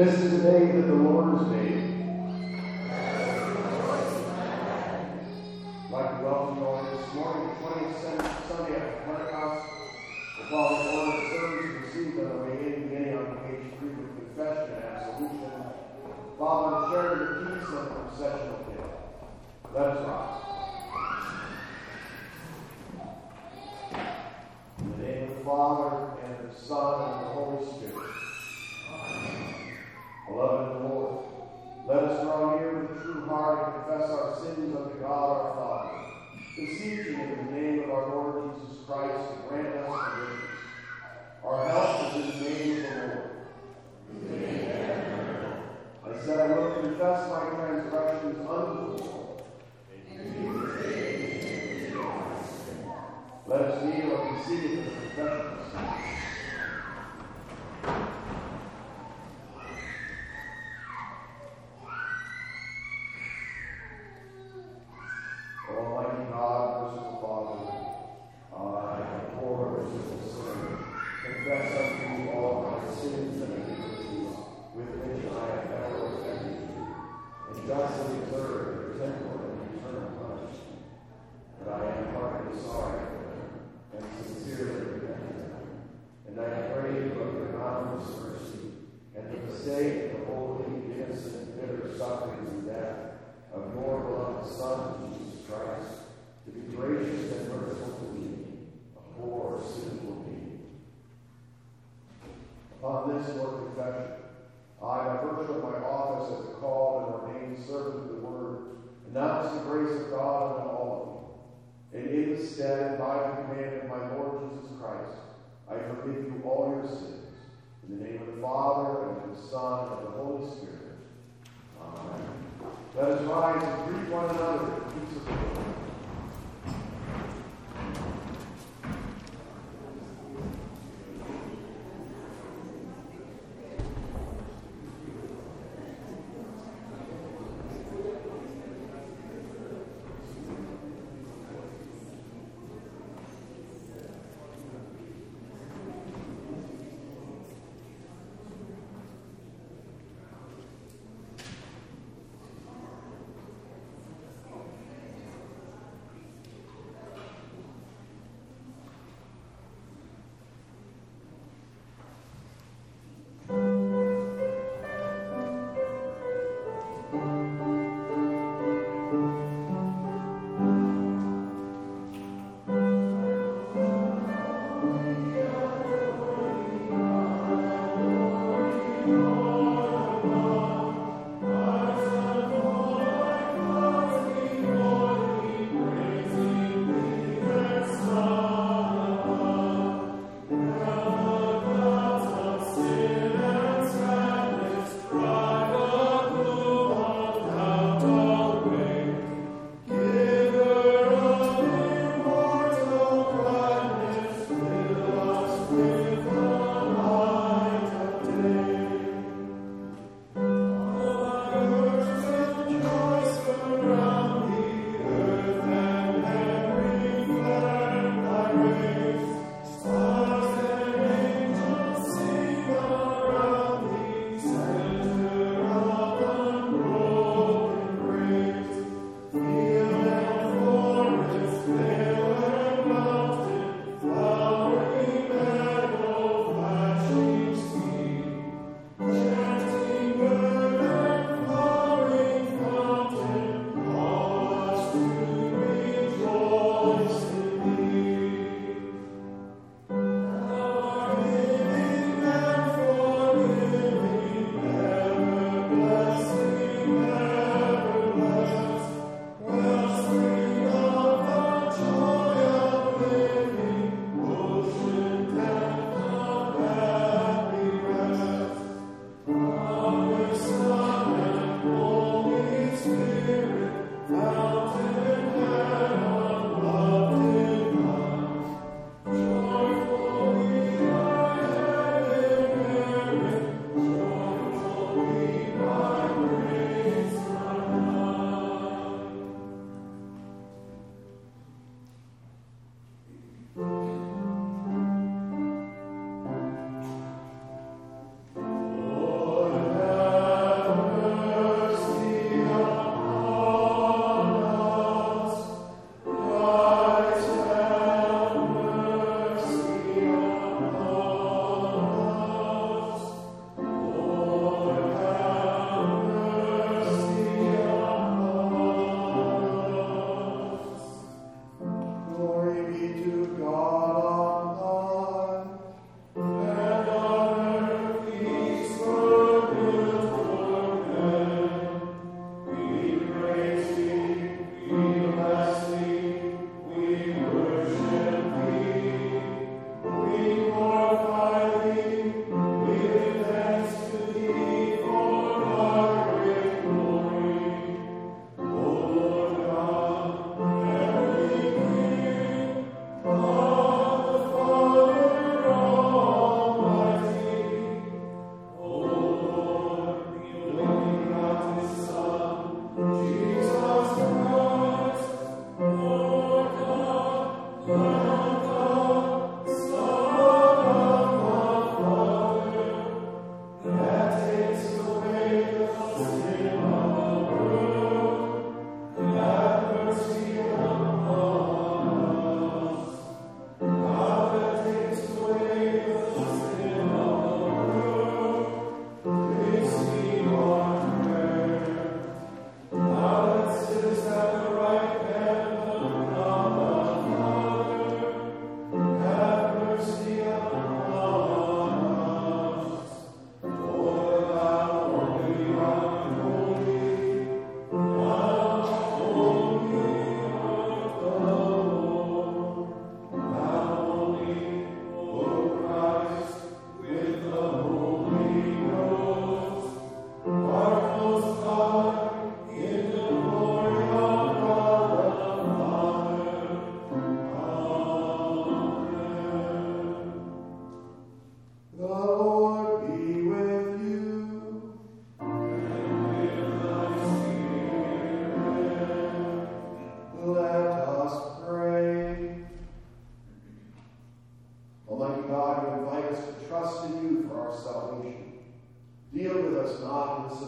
This is the day that the Lord has made.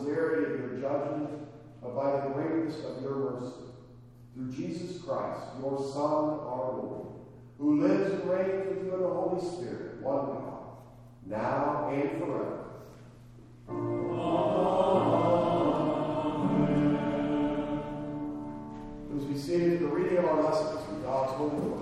Severity of your judgment, but by the greatness of your mercy. Through Jesus Christ, your Son, our Lord, who lives and reigns with you in the Holy Spirit, one God, now and forever. Amen. Be seated for the reading of our lessons from God's holy word.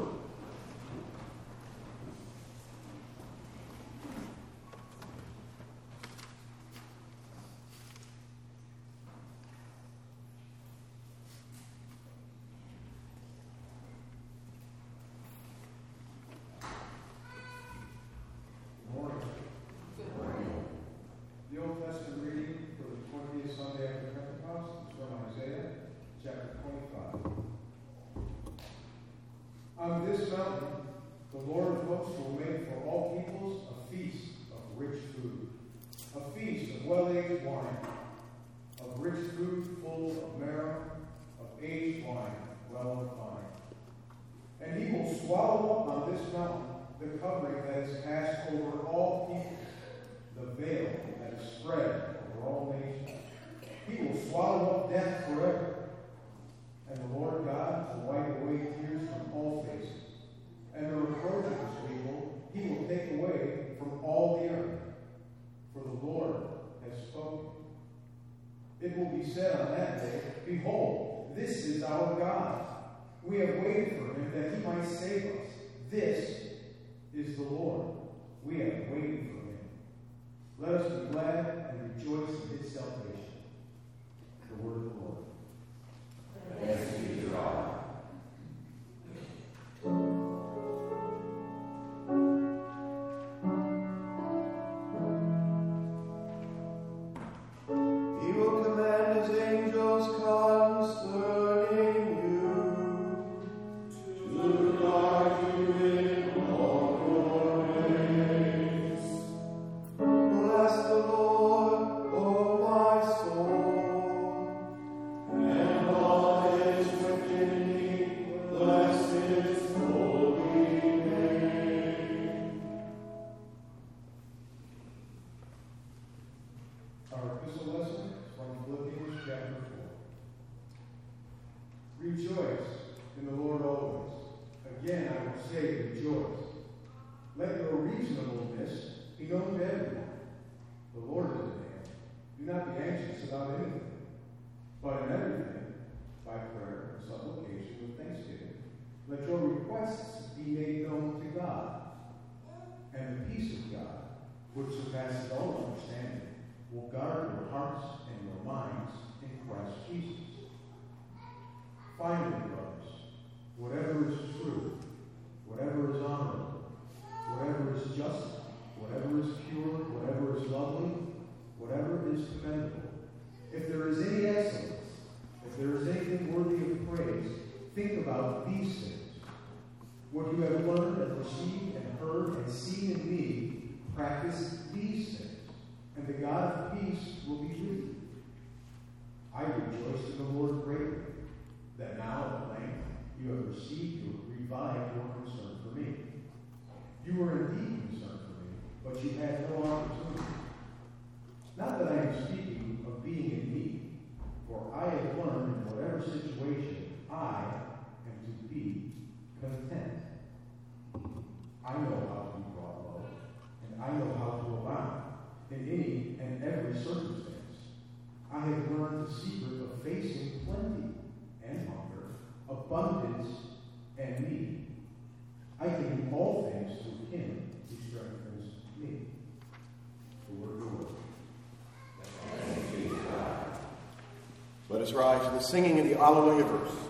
Rise to the singing of the Alleluia verse.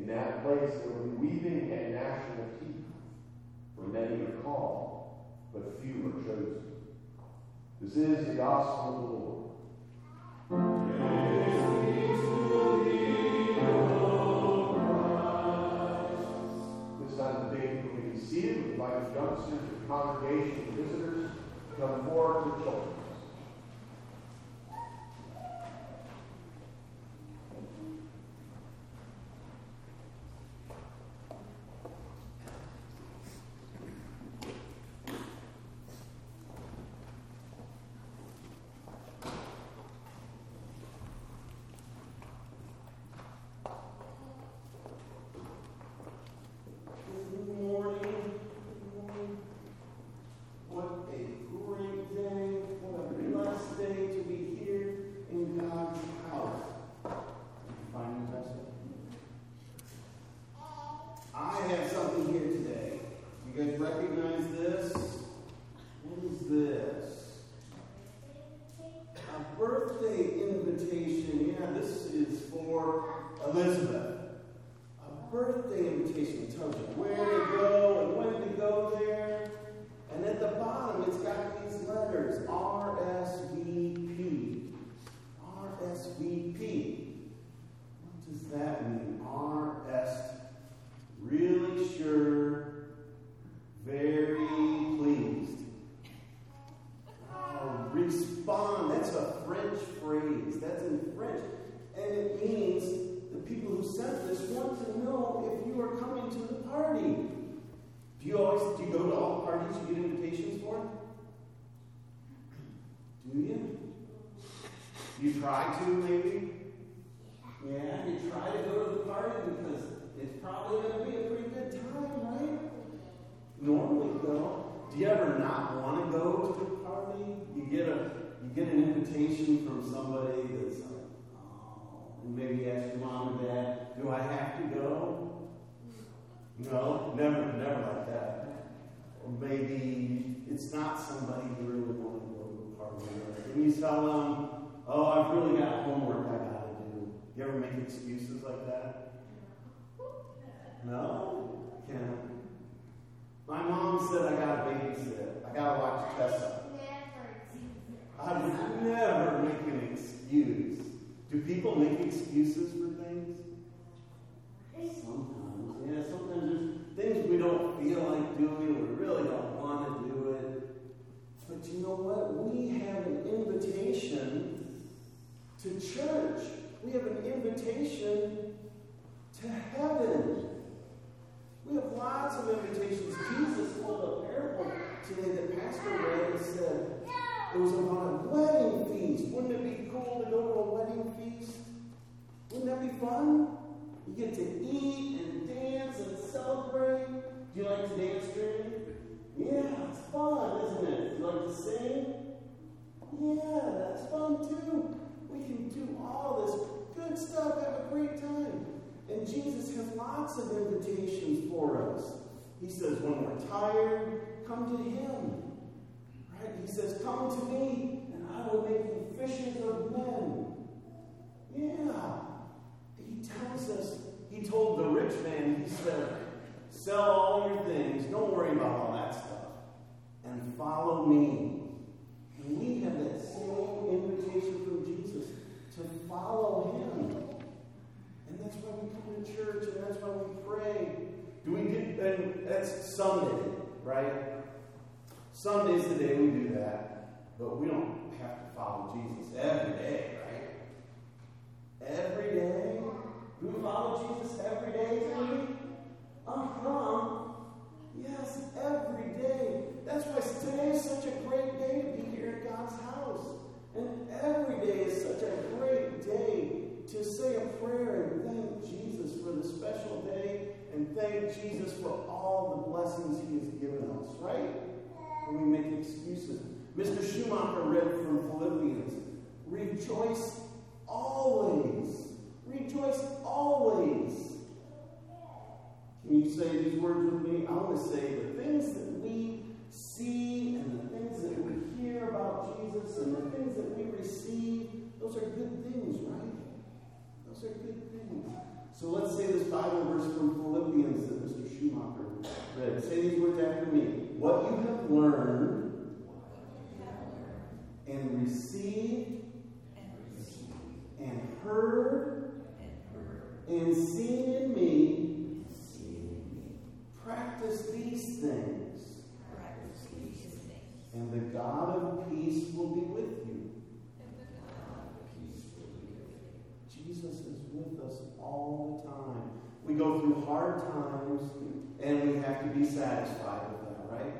In that place there will be weeping and gnashing of teeth, for many are called, but few are chosen. This is the gospel of the Lord. This time the day we can be seated. We invite youngsters, the congregation, excuses like that? No? Can I? My mom said I gotta babysit. I gotta watch Tessa. I've never make an excuse. Do people make excuses for things? Sometimes. Yeah, sometimes there's things we don't feel like doing, we really don't want to do it. But you know what? We have an invitation to church we have an invitation to heaven. We have lots of invitations. Jesus told a parable today that Pastor read and said it was about a wedding feast. Wouldn't it be cool to go to a wedding feast? Wouldn't that be fun? You get to eat and dance and celebrate. Do you like to dance, Jerry? Yeah, it's fun, isn't it? Do you like to sing? Yeah, that's fun too. Can do all this good stuff, have a great time. And Jesus has lots of invitations for us. He says, when we're tired, come to Him. Right? He says, come to me, and I will make you fishers of men. Yeah. He tells us, he told the rich man, he said, sell all your things, don't worry about all that stuff, and follow me. And we have that same invitation follow him. And that's why we come to church and that's why we pray. Do we do and that's Sunday, right? Sunday's the day we do that, but we don't have to follow Jesus every day, right? Every day? Do we follow Jesus every day, Timothy? Uh-huh. Yes, every day. That's why today is such a great day to be here at God's house. And every day is such a great day to say a prayer and thank Jesus for the special day and thank Jesus for all the blessings he has given us, right? When we make excuses. Mr. Schumacher read from Philippians Rejoice always. Rejoice always. Can you say these words with me? I want to say the things that we see and the things that we hear about Jesus and the things that we receive, those are good things, right? Those are good things. So let's say this Bible verse from Philippians that Mr. Schumacher read. Say these words after me. What you have learned and received and heard and seen in me, practice these things, and the God of peace will be with you. Jesus is with us all the time. We go through hard times, and we have to be satisfied with that, right?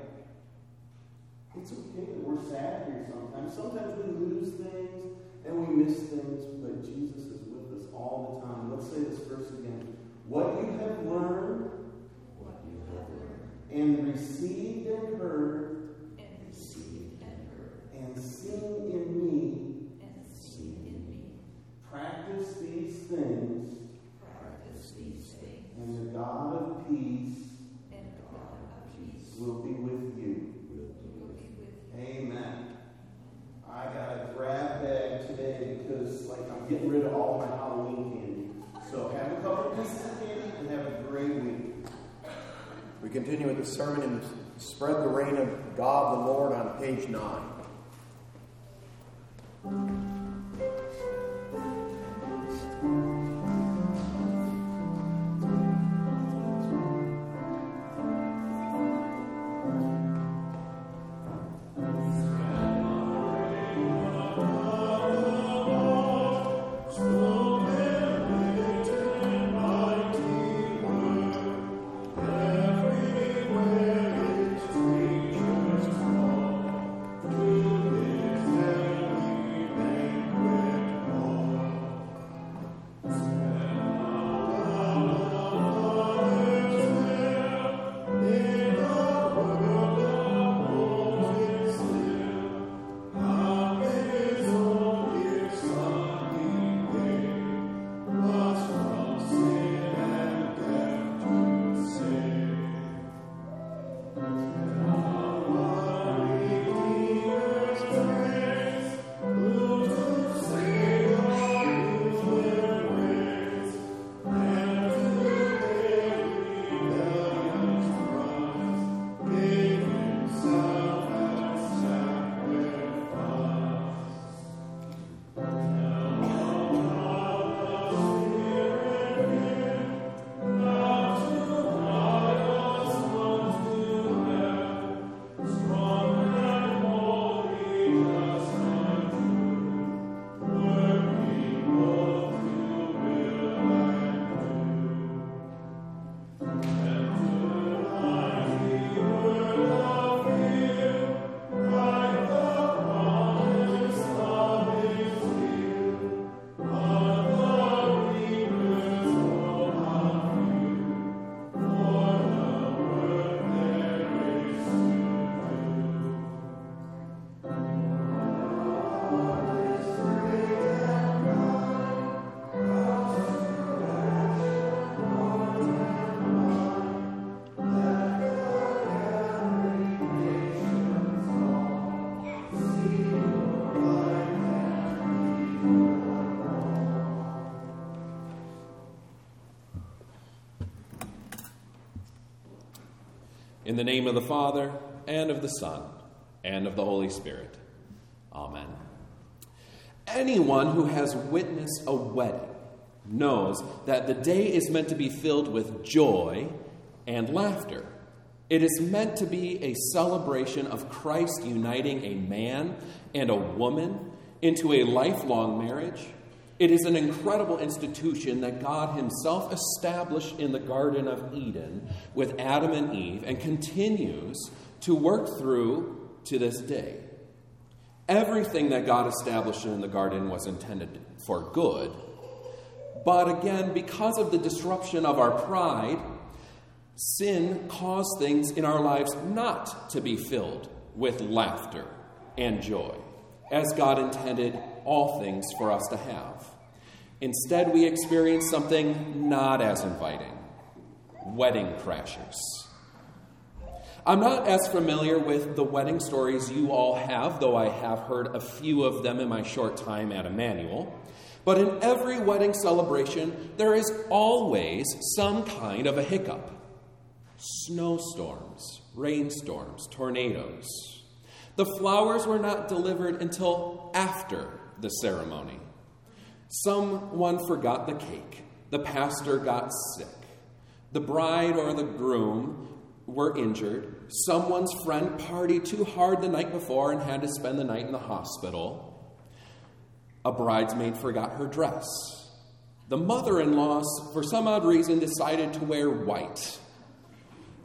It's okay that we're sad here sometimes. Sometimes we lose things and we miss things, but Jesus is with us all the time. Let's say this verse again. What you have learned what you have learned. and received and heard and seen in me, practice these things, Practice these things. and the God of peace will be with you. Amen. I got a grab bag today because, like, I'm getting rid of all my Halloween candy. So have a couple pieces of candy and have a great week. We continue with the sermon and spread the reign of God the Lord on page 9. Everywhere it's In the name of the Father, and of the Son, and of the Holy Spirit. Amen. Anyone who has witnessed a wedding knows that the day is meant to be filled with joy and laughter. It is meant to be a celebration of Christ uniting a man and a woman into a lifelong marriage. It is an incredible institution that God Himself established in the Garden of Eden with Adam and Eve and continues to work through to this day. Everything that God established in the garden was intended for good. But again, because of the disruption of our pride, sin caused things in our lives not to be filled with laughter and joy, as God intended all things for us to have. Instead, we experience something not as inviting wedding crashers. I'm not as familiar with the wedding stories you all have, though I have heard a few of them in my short time at Emmanuel. But in every wedding celebration, there is always some kind of a hiccup snowstorms, rainstorms, tornadoes. The flowers were not delivered until after the ceremony. Someone forgot the cake. The pastor got sick. The bride or the groom were injured. Someone's friend partied too hard the night before and had to spend the night in the hospital. A bridesmaid forgot her dress. The mother in law, for some odd reason, decided to wear white.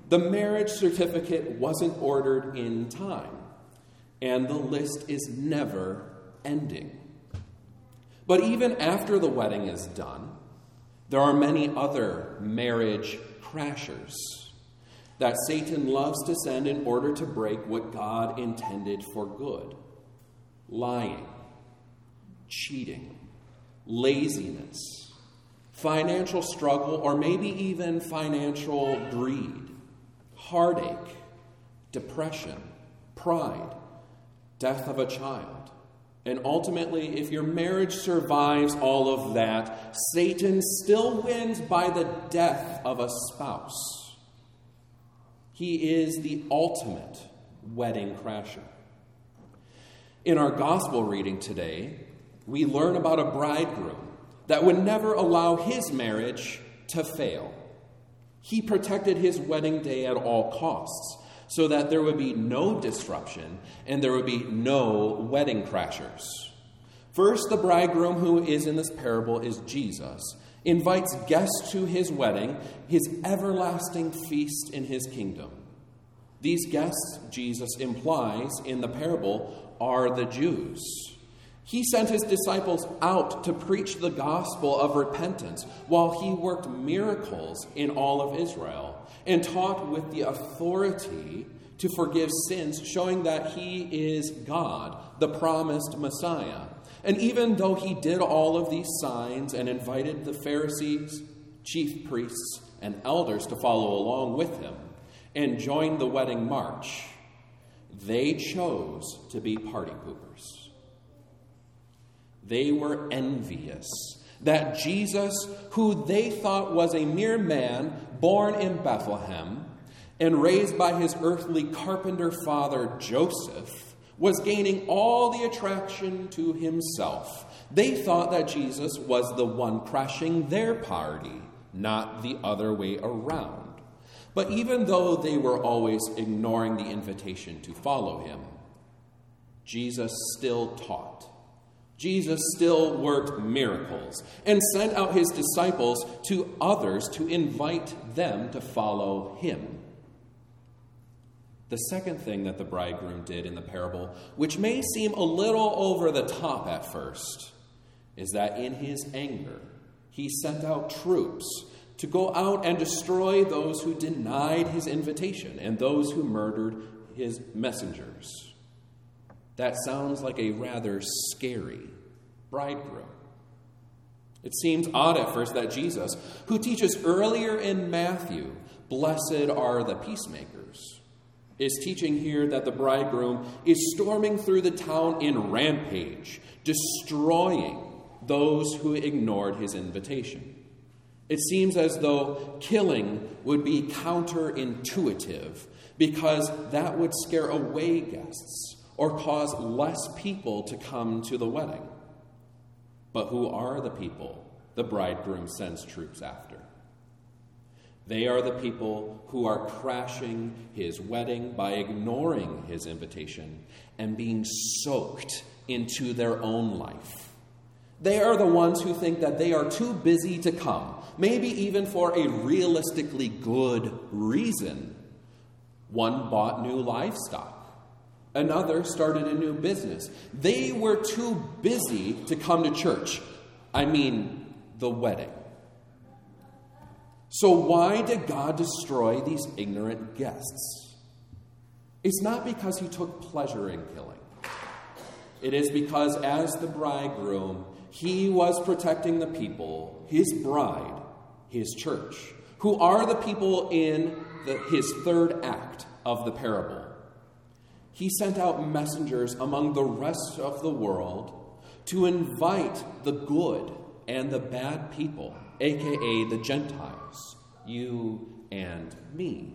The marriage certificate wasn't ordered in time, and the list is never ending. But even after the wedding is done, there are many other marriage crashers that Satan loves to send in order to break what God intended for good lying, cheating, laziness, financial struggle, or maybe even financial greed, heartache, depression, pride, death of a child. And ultimately, if your marriage survives all of that, Satan still wins by the death of a spouse. He is the ultimate wedding crasher. In our gospel reading today, we learn about a bridegroom that would never allow his marriage to fail. He protected his wedding day at all costs so that there would be no disruption and there would be no wedding crashers. First, the bridegroom who is in this parable is Jesus, invites guests to his wedding, his everlasting feast in his kingdom. These guests, Jesus implies in the parable, are the Jews. He sent his disciples out to preach the gospel of repentance while he worked miracles in all of Israel and taught with the authority to forgive sins, showing that he is God, the promised Messiah. And even though he did all of these signs and invited the Pharisees, chief priests, and elders to follow along with him and join the wedding march, they chose to be party poopers. They were envious that Jesus, who they thought was a mere man born in Bethlehem and raised by his earthly carpenter father Joseph, was gaining all the attraction to himself. They thought that Jesus was the one crashing their party, not the other way around. But even though they were always ignoring the invitation to follow him, Jesus still taught. Jesus still worked miracles and sent out his disciples to others to invite them to follow him. The second thing that the bridegroom did in the parable, which may seem a little over the top at first, is that in his anger, he sent out troops to go out and destroy those who denied his invitation and those who murdered his messengers. That sounds like a rather scary bridegroom. It seems odd at first that Jesus, who teaches earlier in Matthew, blessed are the peacemakers, is teaching here that the bridegroom is storming through the town in rampage, destroying those who ignored his invitation. It seems as though killing would be counterintuitive because that would scare away guests or cause less people to come to the wedding. But who are the people the bridegroom sends troops after? They are the people who are crashing his wedding by ignoring his invitation and being soaked into their own life. They are the ones who think that they are too busy to come, maybe even for a realistically good reason. One bought new livestock. Another started a new business. They were too busy to come to church. I mean, the wedding. So, why did God destroy these ignorant guests? It's not because he took pleasure in killing. It is because, as the bridegroom, he was protecting the people, his bride, his church, who are the people in the, his third act of the parable. He sent out messengers among the rest of the world to invite the good and the bad people aka the Gentiles, you and me.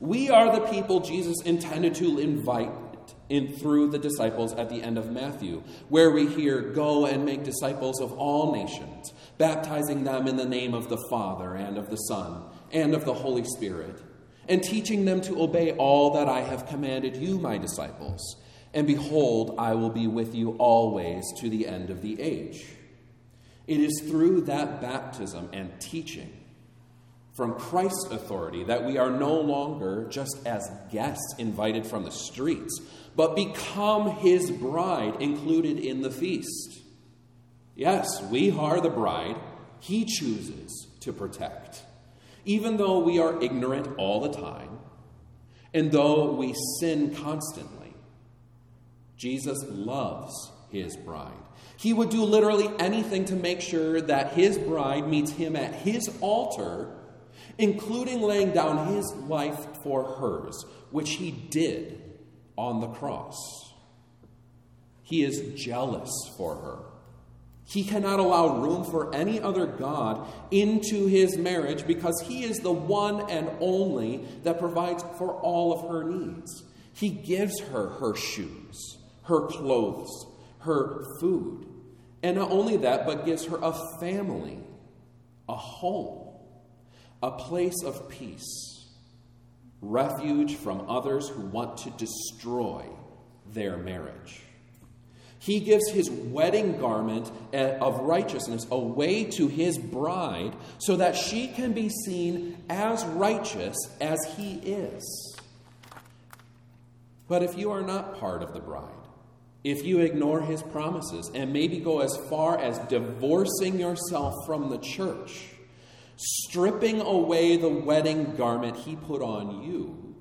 We are the people Jesus intended to invite in through the disciples at the end of Matthew, where we hear, Go and make disciples of all nations, baptizing them in the name of the Father and of the Son and of the Holy Spirit, and teaching them to obey all that I have commanded you, my disciples. And behold, I will be with you always to the end of the age. It is through that baptism and teaching from Christ's authority that we are no longer just as guests invited from the streets, but become his bride included in the feast. Yes, we are the bride he chooses to protect. Even though we are ignorant all the time, and though we sin constantly, Jesus loves his bride. He would do literally anything to make sure that his bride meets him at his altar, including laying down his life for hers, which he did on the cross. He is jealous for her. He cannot allow room for any other God into his marriage because he is the one and only that provides for all of her needs. He gives her her shoes, her clothes, her food. And not only that, but gives her a family, a home, a place of peace, refuge from others who want to destroy their marriage. He gives his wedding garment eh, of righteousness away to his bride so that she can be seen as righteous as he is. But if you are not part of the bride, if you ignore his promises and maybe go as far as divorcing yourself from the church, stripping away the wedding garment he put on you,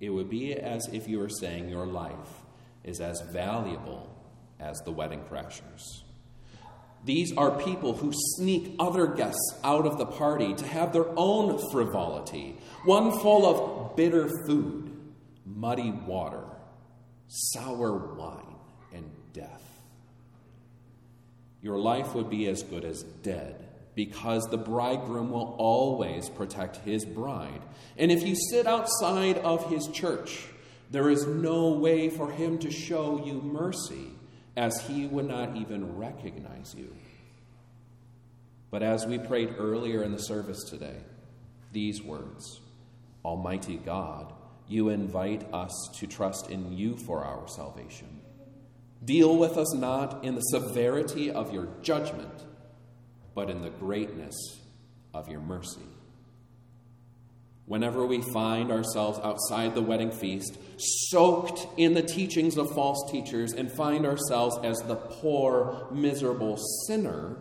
it would be as if you were saying your life is as valuable as the wedding crashers. These are people who sneak other guests out of the party to have their own frivolity, one full of bitter food, muddy water, sour wine, and death. Your life would be as good as dead because the bridegroom will always protect his bride. And if you sit outside of his church, there is no way for him to show you mercy, as he would not even recognize you. But as we prayed earlier in the service today, these words Almighty God, you invite us to trust in you for our salvation. Deal with us not in the severity of your judgment, but in the greatness of your mercy. Whenever we find ourselves outside the wedding feast, soaked in the teachings of false teachers, and find ourselves as the poor, miserable sinner,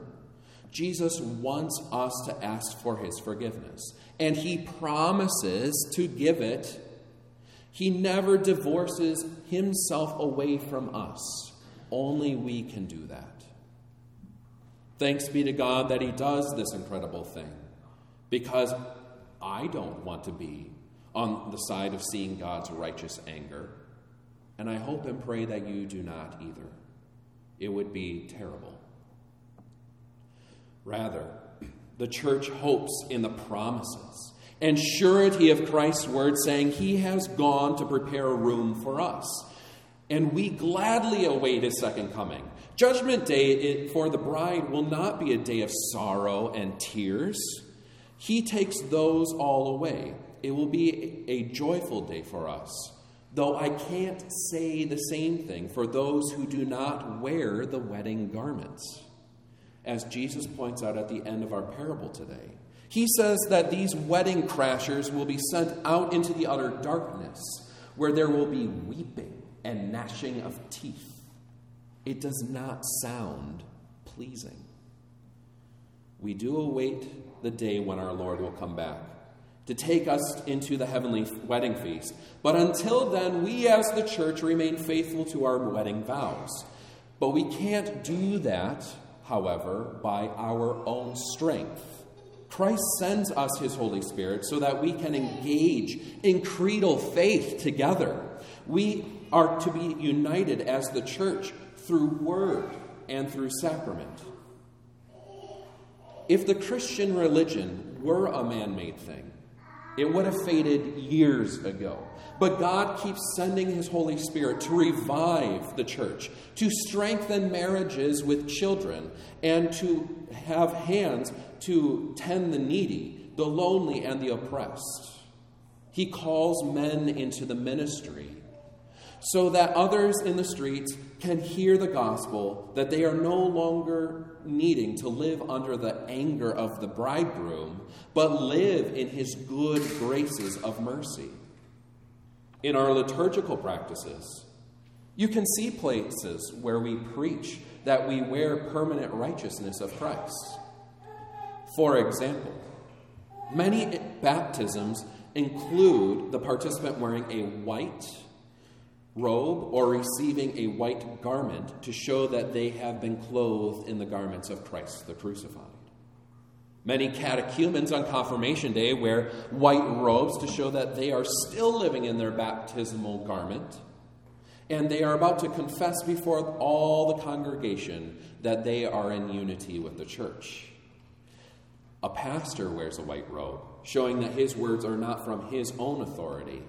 Jesus wants us to ask for his forgiveness. And he promises to give it he never divorces himself away from us. Only we can do that. Thanks be to God that He does this incredible thing because I don't want to be on the side of seeing God's righteous anger. And I hope and pray that you do not either. It would be terrible. Rather, the church hopes in the promises and surety of Christ's word, saying, He has gone to prepare a room for us. And we gladly await his second coming. Judgment day for the bride will not be a day of sorrow and tears. He takes those all away. It will be a joyful day for us. Though I can't say the same thing for those who do not wear the wedding garments. As Jesus points out at the end of our parable today, he says that these wedding crashers will be sent out into the utter darkness, where there will be weeping and gnashing of teeth. It does not sound pleasing. We do await the day when our Lord will come back to take us into the heavenly wedding feast. But until then, we as the church remain faithful to our wedding vows. But we can't do that, however, by our own strength. Christ sends us his Holy Spirit so that we can engage in creedal faith together. We are to be united as the church through word and through sacrament. If the Christian religion were a man made thing, it would have faded years ago. But God keeps sending His Holy Spirit to revive the church, to strengthen marriages with children, and to have hands to tend the needy, the lonely, and the oppressed. He calls men into the ministry so that others in the streets can hear the gospel, that they are no longer needing to live under the anger of the bridegroom, but live in his good graces of mercy. In our liturgical practices, you can see places where we preach that we wear permanent righteousness of Christ. For example, many baptisms include the participant wearing a white robe or receiving a white garment to show that they have been clothed in the garments of Christ the crucified. Many catechumens on Confirmation Day wear white robes to show that they are still living in their baptismal garment, and they are about to confess before all the congregation that they are in unity with the church. A pastor wears a white robe, showing that his words are not from his own authority,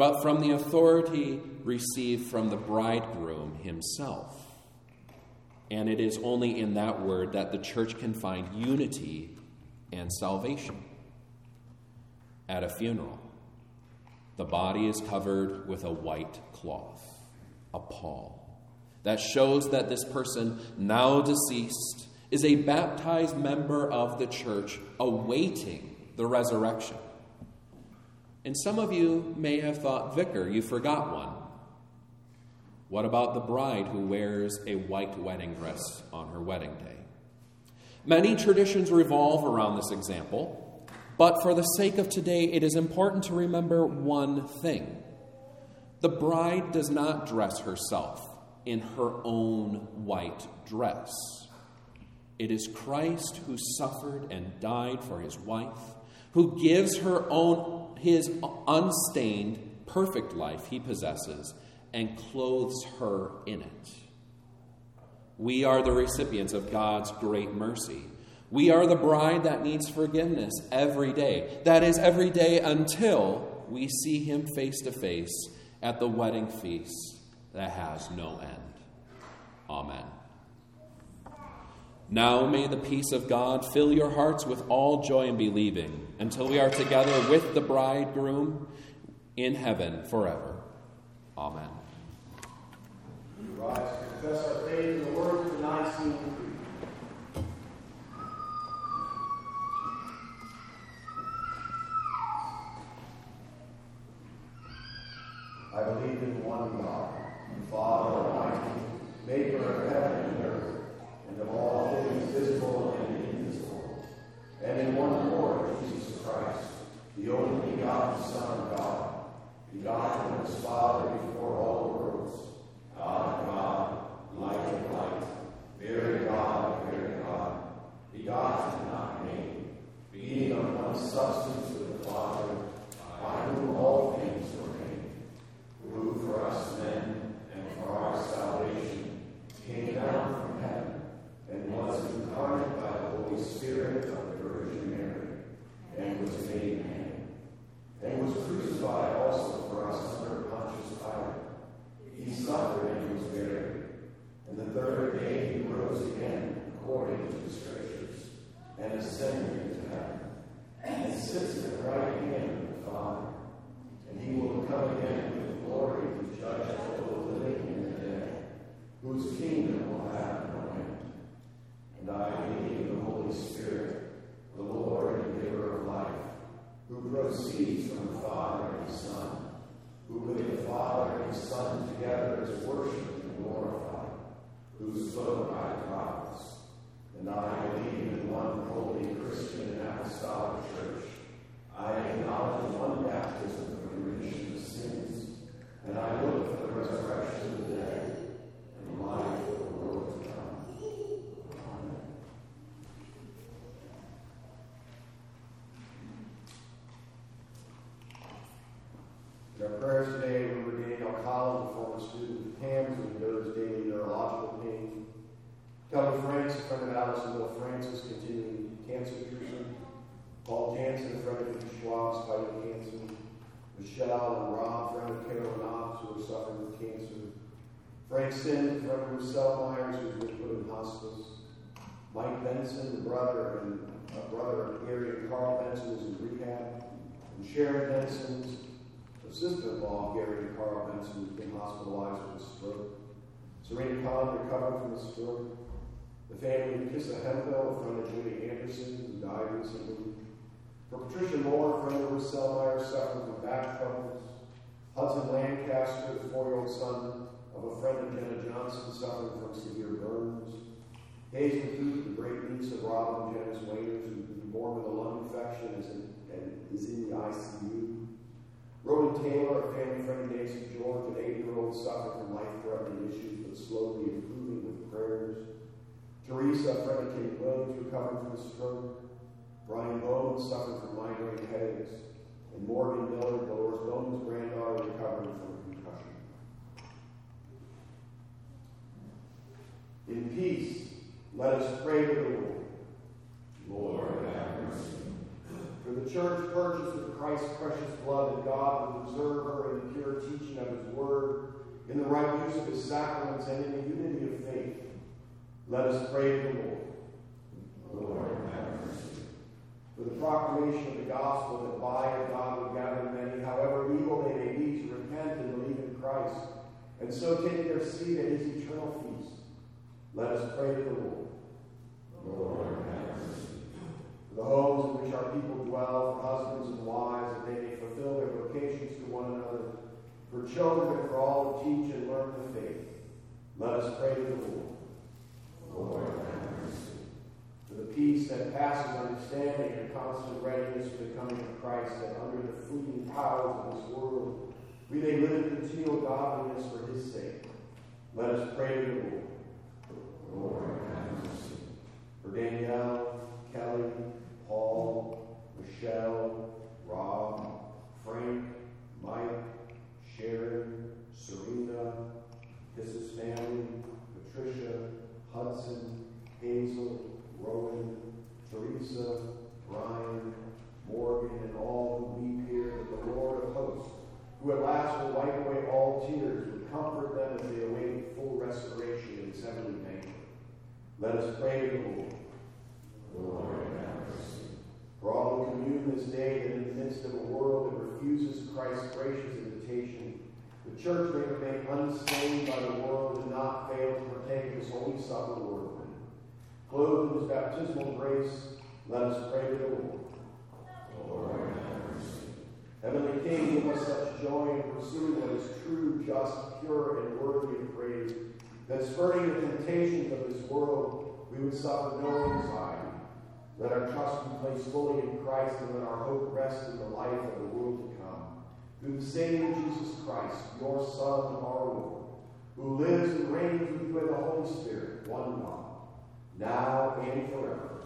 but from the authority received from the bridegroom himself. And it is only in that word that the church can find unity and salvation. At a funeral, the body is covered with a white cloth, a pall, that shows that this person, now deceased, is a baptized member of the church awaiting the resurrection. And some of you may have thought, Vicar, you forgot one. What about the bride who wears a white wedding dress on her wedding day? Many traditions revolve around this example, but for the sake of today, it is important to remember one thing. The bride does not dress herself in her own white dress. It is Christ who suffered and died for his wife, who gives her own his unstained, perfect life he possesses and clothes her in it. We are the recipients of God's great mercy. We are the bride that needs forgiveness every day. That is, every day until we see Him face to face at the wedding feast that has no end. Amen. Now may the peace of God fill your hearts with all joy and believing until we are together with the bridegroom in heaven forever. Amen. We rise to confess our faith in the words of the Nicene Creed. I believe in one God, the Father Almighty, maker of heaven and earth, and of all things visible and invisible, and in one Lord Jesus Christ, the only begotten Son of God, begotten of his Father before all worlds, God, God, light of light, very God, very God, begotten, not made, being of one substance with the Father, by whom all things were made, who for us men and for our salvation came down from heaven and was incarnate by the Holy Spirit was crucified also for us under Pontius Pilate. He suffered and was buried. And the third day he rose again according to the Scriptures, and ascended into heaven, and sits at the right hand of the Father. And he will come again with glory to judge For Patricia Moore, friend of Russell Myers, suffering from back troubles. Hudson Lancaster, the four-year-old son of a friend of Jenna Johnson, suffering from severe burns. Hazel Duke, the great niece of Rob and Janice Waiters, who was born with a lung infection is in, and is in the ICU. Roland Taylor, a family friend of Nancy George, an eight-year-old suffering from life-threatening issues, but slowly improving with prayers. Teresa, a friend of Kate Williams, recovering from a stroke. Brian Bowman, suffered from migraine headaches. And Morgan Miller, Dolores Bowman's granddaughter, recovering from a concussion. In peace, let us pray to the Lord. Lord, have mercy. For the church purchased with Christ's precious blood, that God will preserve her in the pure teaching of his word, in the right use of his sacraments, and in the unity of faith. Let us pray to the Lord. Lord. For the proclamation of the gospel that by it God will gather many, however evil they may be, to repent and believe in Christ, and so take their seat at his eternal feast. Let us pray to the Lord. Lord, have mercy. For the homes in which our people dwell, for husbands and wives, that they may fulfill their vocations to one another, for children and for all who teach and learn the faith. Let us pray to the Lord. Lord, have mercy. For the peace that passes understanding and constant readiness for the coming of Christ, that under the fleeting powers of this world we may live in continual godliness for his sake. Let us pray to the Lord. Lord. For Danielle, Kelly, Paul, Michelle, Rob, Frank, Mike, Sharon, Serena, Kisses family, Patricia, Hudson, Hazel, Rowan, Teresa, Brian, Morgan, and all who weep here, that the Lord of hosts, who at last will wipe away all tears, would comfort them as they await full restoration in his heavenly banquet. Let us pray to the Lord. The Lord. For all who commune this day that in the midst of a world that refuses Christ's gracious invitation, the church may remain unstained by the world and not fail to partake of his holy supper worthily. Clothed in his baptismal grace, let us pray to the Lord. Lord. Heavenly King, give us such joy in pursuing what is true, just, pure, and worthy of praise, that spurning the temptations of this world, we would suffer no anxiety. Let our trust be placed fully in Christ, and let our hope rest in the life of the world to come. Through the same Jesus Christ, your Son, our Lord, who lives and reigns with you in the Holy Spirit, one God, now and forever.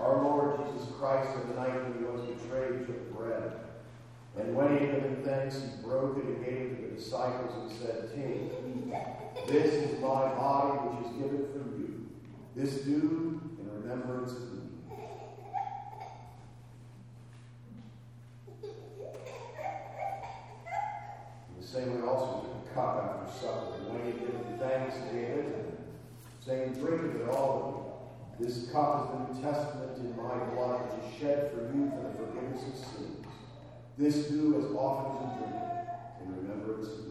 Our Lord Jesus Christ, on the night when he was betrayed, took bread. And when he had given thanks, he broke it and gave it to the disciples and said, Take. This is my body, which is given for you. This do in remembrance of me. In the same way, also he took a cup after supper. And when he had given thanks, he gave it to them, saying, Drink of it, all of you. The New Testament in my blood, which is shed for you for the forgiveness of sins. This do as often as you drink in remembrance of